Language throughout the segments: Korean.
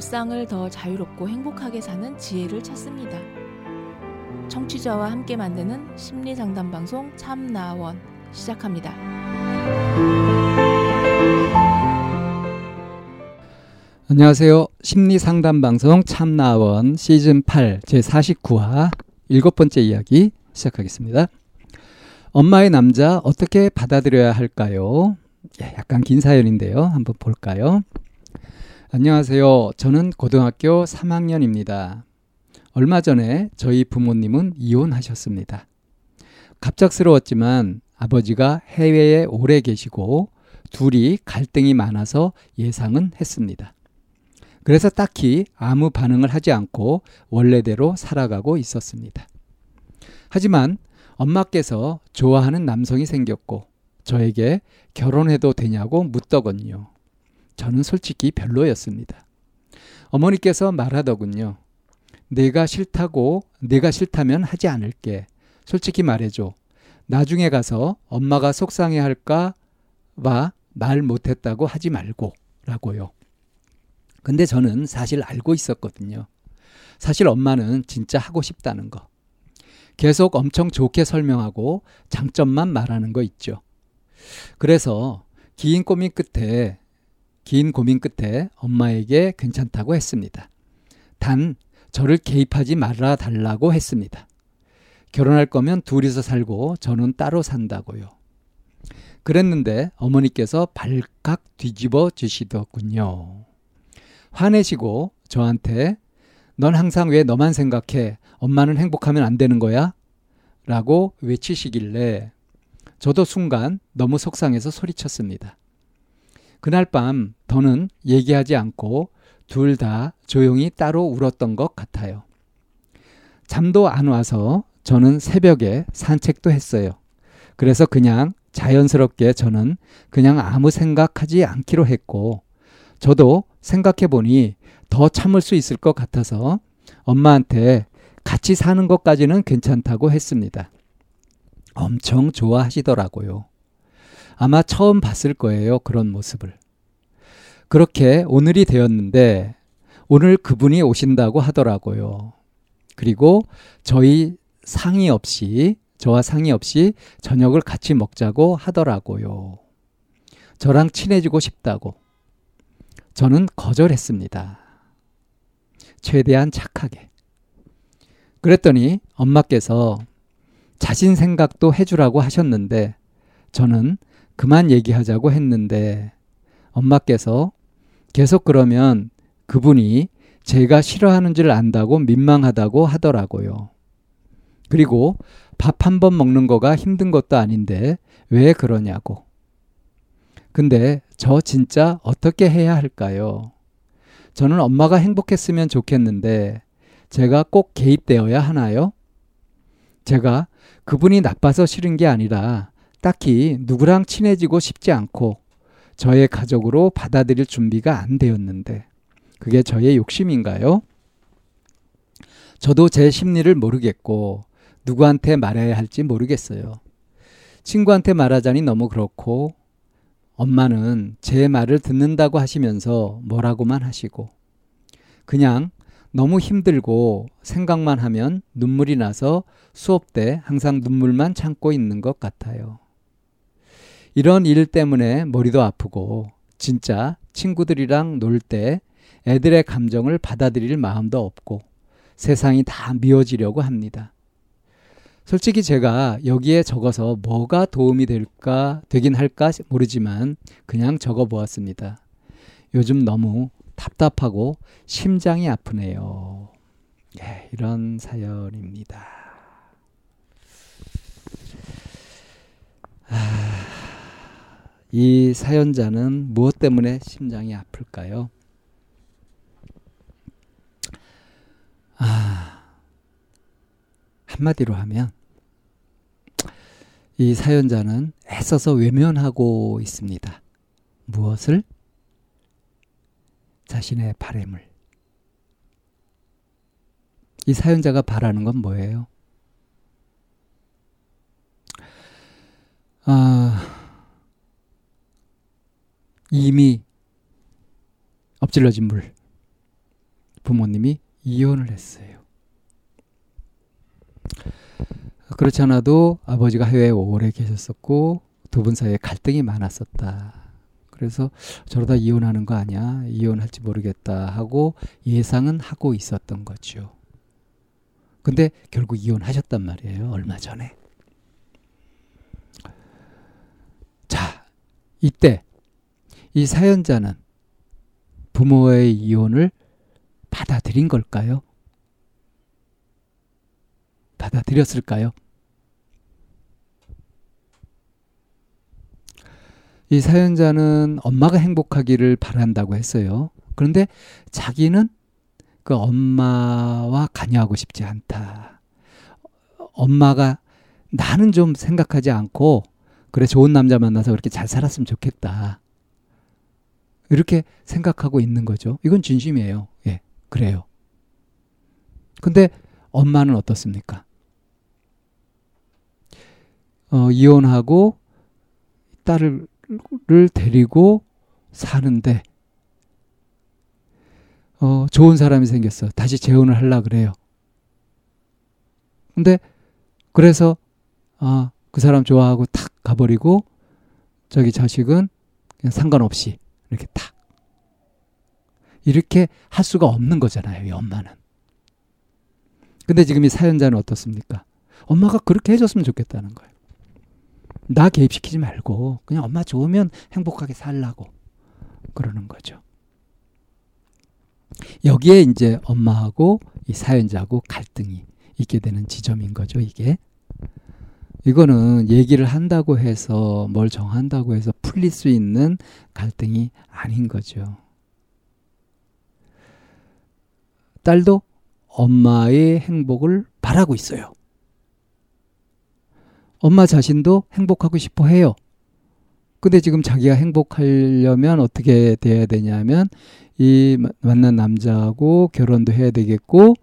일상을 더 자유롭고 행복하게 사는 지혜를 찾습니다. 청취자와 함께 만드는 심리 상담 방송 참나원 시작합니다. 안녕하세요. 심리 상담 방송 참나원 시즌 8 제 49화 일곱 번째 이야기 시작하겠습니다. 엄마의 남자 어떻게 받아들여야 할까요? 예, 약간 긴 사연인데요. 한번 볼까요? 안녕하세요. 저는 고등학교 3학년입니다. 얼마 전에 저희 부모님은 이혼하셨습니다. 갑작스러웠지만 아버지가 해외에 오래 계시고 둘이 갈등이 많아서 예상은 했습니다. 그래서 딱히 아무 반응을 하지 않고 원래대로 살아가고 있었습니다. 하지만 엄마께서 좋아하는 남성이 생겼고 저에게 결혼해도 되냐고 묻더군요. 저는 솔직히 별로였습니다. 어머니께서 말하더군요. 내가 싫다고 내가 싫다면 하지 않을게. 솔직히 말해줘. 나중에 가서 엄마가 속상해 할까 봐 말 못했다고 하지 말고 라고요. 근데 저는 사실 알고 있었거든요. 사실 엄마는 진짜 하고 싶다는 거. 계속 엄청 좋게 설명하고 장점만 말하는 거 있죠. 그래서 긴 고민 끝에 긴 고민 끝에 엄마에게 괜찮다고 했습니다. 단 저를 개입하지 말아 달라고 했습니다. 결혼할 거면 둘이서 살고 저는 따로 산다고요. 그랬는데 어머니께서 발칵 뒤집어 주시더군요. 화내시고 저한테 넌 항상 왜 너만 생각해? 엄마는 행복하면 안 되는 거야? 라고 외치시길래 저도 순간 너무 속상해서 소리쳤습니다. 그날 밤 더는 얘기하지 않고 둘 다 조용히 따로 울었던 것 같아요. 잠도 안 와서 저는 새벽에 산책도 했어요. 그래서 그냥 자연스럽게 저는 그냥 아무 생각하지 않기로 했고, 저도 생각해 보니 더 참을 수 있을 것 같아서 엄마한테 같이 사는 것까지는 괜찮다고 했습니다. 엄청 좋아하시더라고요. 아마 처음 봤을 거예요. 그런 모습을. 그렇게 오늘이 되었는데 오늘 그분이 오신다고 하더라고요. 그리고 저희 상의 없이 저와 상의 없이 저녁을 같이 먹자고 하더라고요. 저랑 친해지고 싶다고. 저는 거절했습니다. 최대한 착하게. 그랬더니 엄마께서 자신 생각도 해주라고 하셨는데 저는 그만 얘기하자고 했는데 엄마께서 계속 그러면 그분이 제가 싫어하는 줄 안다고 민망하다고 하더라고요. 그리고 밥 한 번 먹는 거가 힘든 것도 아닌데 왜 그러냐고. 근데 저 진짜 어떻게 해야 할까요? 저는 엄마가 행복했으면 좋겠는데 제가 꼭 개입되어야 하나요? 제가 그분이 나빠서 싫은 게 아니라 딱히 누구랑 친해지고 싶지 않고 저의 가족으로 받아들일 준비가 안 되었는데 그게 저의 욕심인가요? 저도 제 심리를 모르겠고 누구한테 말해야 할지 모르겠어요. 친구한테 말하자니 너무 그렇고 엄마는 제 말을 듣는다고 하시면서 뭐라고만 하시고 그냥 너무 힘들고 생각만 하면 눈물이 나서 수업 때 항상 눈물만 참고 있는 것 같아요. 이런 일 때문에 머리도 아프고 진짜 친구들이랑 놀 때 애들의 감정을 받아들일 마음도 없고 세상이 다 미워지려고 합니다. 솔직히 제가 여기에 적어서 뭐가 도움이 될까, 되긴 할까 모르지만 그냥 적어 보았습니다. 요즘 너무 답답하고 심장이 아프네요. 예, 이런 사연입니다. 아, 이 사연자는 무엇 때문에 심장이 아플까요? 아, 한마디로 하면 이 사연자는 애써서 외면하고 있습니다. 무엇을? 자신의 바램을. 이 사연자가 바라는 건 뭐예요? 아, 이미 엎질러진 물. 부모님이 이혼을 했어요. 그렇지 않아도 아버지가 해외에 오래 계셨었고 두 분 사이에 갈등이 많았었다. 그래서 저러다 이혼하는 거 아니야? 이혼할지 모르겠다 하고 예상은 하고 있었던 거죠. 근데 결국 이혼하셨단 말이에요. 얼마 전에. 자, 이때 이 사연자는 부모의 이혼을 받아들인 걸까요? 받아들였을까요? 이 사연자는 엄마가 행복하기를 바란다고 했어요. 그런데 자기는 그 엄마와 관여하고 싶지 않다. 엄마가 나는 좀 생각하지 않고 그래 좋은 남자 만나서 그렇게 잘 살았으면 좋겠다. 이렇게 생각하고 있는 거죠. 이건 진심이에요. 예, 그래요. 근데 엄마는 어떻습니까? 어, 이혼하고 딸을 데리고 사는데 어, 좋은 사람이 생겼어. 다시 재혼을 하려 그래요. 근데 그래서 아, 그 사람 좋아하고 탁 가버리고 저기 자식은 그냥 상관없이 이렇게 탁 이렇게 할 수가 없는 거잖아요. 이 엄마는. 근데 지금 이 사연자는 어떻습니까? 엄마가 그렇게 해줬으면 좋겠다는 거예요. 나 개입시키지 말고 그냥 엄마 좋으면 행복하게 살라고 그러는 거죠. 여기에 이제 엄마하고 이 사연자하고 갈등이 있게 되는 지점인 거죠, 이게. 이거는 얘기를 한다고 해서 뭘 정한다고 해서 풀릴 수 있는 갈등이 아닌 거죠. 딸도 엄마의 행복을 바라고 있어요. 엄마 자신도 행복하고 싶어 해요. 근데 지금 자기가 행복하려면 어떻게 돼야 되냐면 이 만난 남자하고 결혼도 해야 되겠고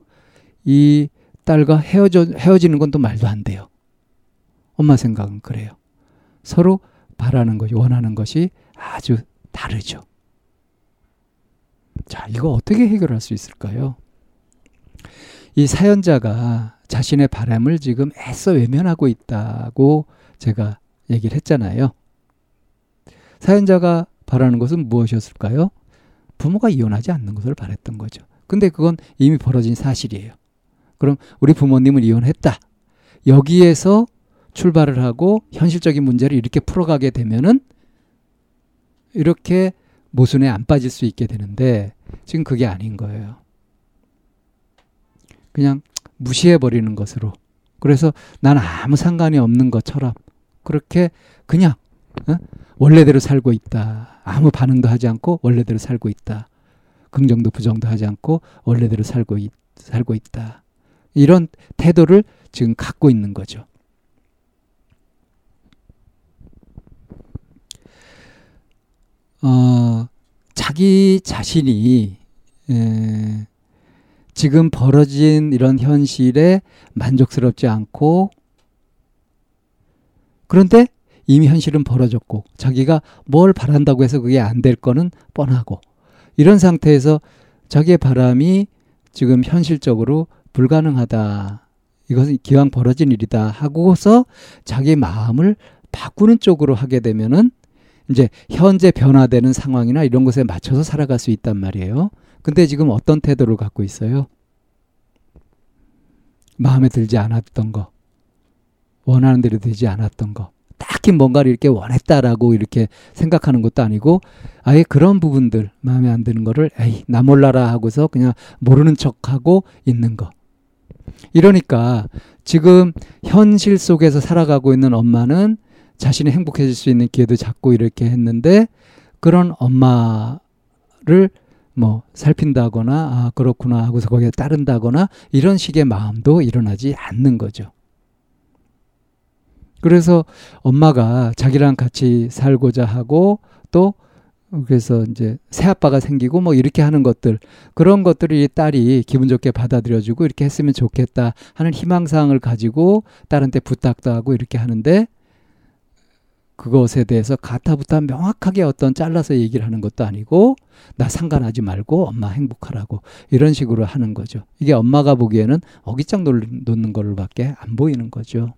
이 딸과 헤어져 헤어지는 건 또 말도 안 돼요. 엄마 생각은 그래요. 서로 바라는 것이 원하는 것이 아주 다르죠. 자, 이거 어떻게 해결할 수 있을까요? 이 사연자가 자신의 바람을 지금 애써 외면하고 있다고 제가 얘기를 했잖아요. 사연자가 바라는 것은 무엇이었을까요? 부모가 이혼하지 않는 것을 바랬던 거죠. 근데 그건 이미 벌어진 사실이에요. 그럼 우리 부모님은 이혼했다. 여기에서 출발을 하고 현실적인 문제를 이렇게 풀어가게 되면은 이렇게 모순에 안 빠질 수 있게 되는데 지금 그게 아닌 거예요. 그냥 무시해 버리는 것으로. 그래서 난 아무 상관이 없는 것처럼 그렇게 그냥 어? 원래대로 살고 있다. 아무 반응도 하지 않고 원래대로 살고 있다. 긍정도 부정도 하지 않고 원래대로 살고 있, 살고 있다. 이런 태도를 지금 갖고 있는 거죠. 어, 자기 자신이 에, 지금 벌어진 이런 현실에 만족스럽지 않고 그런데 이미 현실은 벌어졌고 자기가 뭘 바란다고 해서 그게 안 될 거는 뻔하고 이런 상태에서 자기의 바람이 지금 현실적으로 불가능하다. 이것은 기왕 벌어진 일이다 하고서 자기 마음을 바꾸는 쪽으로 하게 되면은 이제 현재 변화되는 상황이나 이런 것에 맞춰서 살아갈 수 있단 말이에요. 근데 지금 어떤 태도를 갖고 있어요? 마음에 들지 않았던 거, 원하는 대로 되지 않았던 거, 딱히 뭔가를 이렇게 원했다라고 이렇게 생각하는 것도 아니고, 아예 그런 부분들, 마음에 안 드는 거를, 에이, 나 몰라라 하고서 그냥 모르는 척 하고 있는 거. 이러니까 지금 현실 속에서 살아가고 있는 엄마는 자신이 행복해질 수 있는 기회도 잡고 이렇게 했는데, 그런 엄마를 뭐 살핀다거나 아 그렇구나 하고서 거기에 따른다거나 이런 식의 마음도 일어나지 않는 거죠. 그래서 엄마가 자기랑 같이 살고자 하고 또 그래서 이제 새 아빠가 생기고 뭐 이렇게 하는 것들 그런 것들을 이 딸이 기분 좋게 받아들여주고 이렇게 했으면 좋겠다 하는 희망사항을 가지고 딸한테 부탁도 하고 이렇게 하는데 그것에 대해서 가타부타 명확하게 어떤 잘라서 얘기를 하는 것도 아니고 나 상관하지 말고 엄마 행복하라고 이런 식으로 하는 거죠. 이게 엄마가 보기에는 어깃장 놓는 걸밖에 안 보이는 거죠.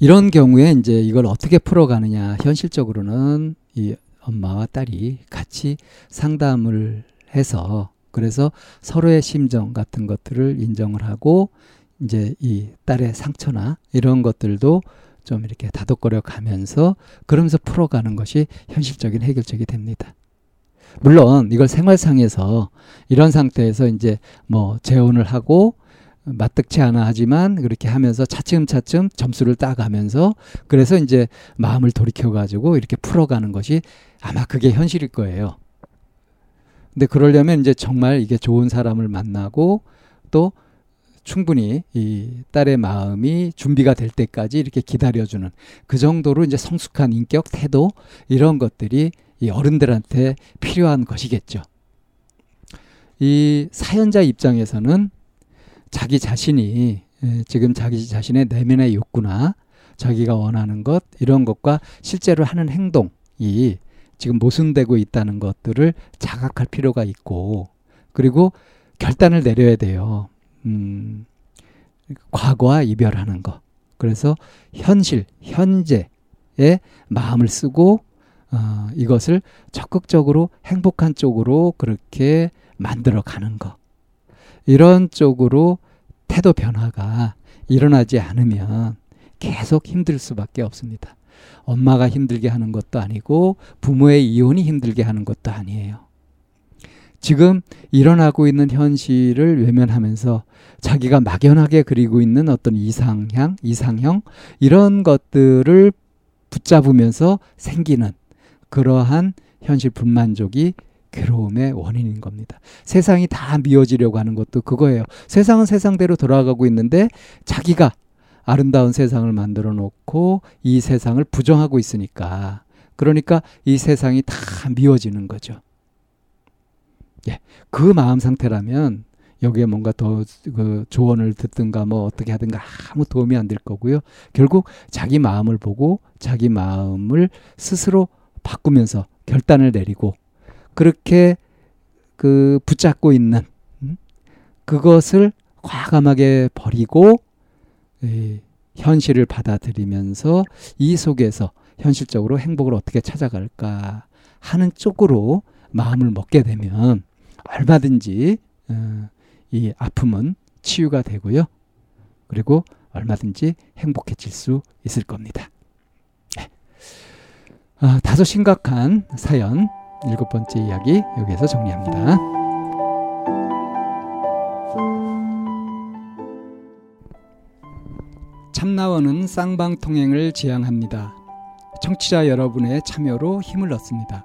이런 경우에 이제 이걸 어떻게 풀어가느냐 현실적으로는 이 엄마와 딸이 같이 상담을 해서 그래서 서로의 심정 같은 것들을 인정을 하고 이제 이 딸의 상처나 이런 것들도 좀 이렇게 다독거려 가면서 그러면서 풀어가는 것이 현실적인 해결책이 됩니다. 물론 이걸 생활상에서 이런 상태에서 이제 뭐 재혼을 하고 마뜩치 않아 하지만 그렇게 하면서 차츰차츰 점수를 따가면서 그래서 이제 마음을 돌이켜 가지고 이렇게 풀어가는 것이 아마 그게 현실일 거예요. 근데 그러려면 이제 정말 이게 좋은 사람을 만나고 또 충분히 이 딸의 마음이 준비가 될 때까지 이렇게 기다려주는 그 정도로 이제 성숙한 인격, 태도 이런 것들이 이 어른들한테 필요한 것이겠죠. 이 사연자 입장에서는 자기 자신이 지금 자기 자신의 내면의 욕구나 자기가 원하는 것 이런 것과 실제로 하는 행동이 지금 모순되고 있다는 것들을 자각할 필요가 있고 그리고 결단을 내려야 돼요. 음, 과거와 이별하는 거. 그래서 현실, 현재에 마음을 쓰고 어, 이것을 적극적으로 행복한 쪽으로 그렇게 만들어 가는 거. 이런 쪽으로 태도 변화가 일어나지 않으면 계속 힘들 수밖에 없습니다. 엄마가 힘들게 하는 것도 아니고 부모의 이혼이 힘들게 하는 것도 아니에요. 지금 일어나고 있는 현실을 외면하면서 자기가 막연하게 그리고 있는 어떤 이상향, 이상형 이런 것들을 붙잡으면서 생기는 그러한 현실 불만족이 괴로움의 원인인 겁니다. 세상이 다 미워지려고 하는 것도 그거예요. 세상은 세상대로 돌아가고 있는데 자기가 아름다운 세상을 만들어 놓고 이 세상을 부정하고 있으니까 그러니까 이 세상이 다 미워지는 거죠. 예, 그 마음 상태라면 여기에 뭔가 더 그 조언을 듣든가 뭐 어떻게 하든가 아무 도움이 안 될 거고요. 결국 자기 마음을 보고 자기 마음을 스스로 바꾸면서 결단을 내리고 그렇게 그 붙잡고 있는 음? 그것을 과감하게 버리고 이 현실을 받아들이면서 이 속에서 현실적으로 행복을 어떻게 찾아갈까 하는 쪽으로 마음을 먹게 되면 얼마든지 어, 이 아픔은 치유가 되고요. 그리고 얼마든지 행복해질 수 있을 겁니다. 네. 아, 다소 심각한 사연 일곱 번째 이야기 여기에서 정리합니다. 참나원은 쌍방통행을 지향합니다. 청취자 여러분의 참여로 힘을 얻습니다.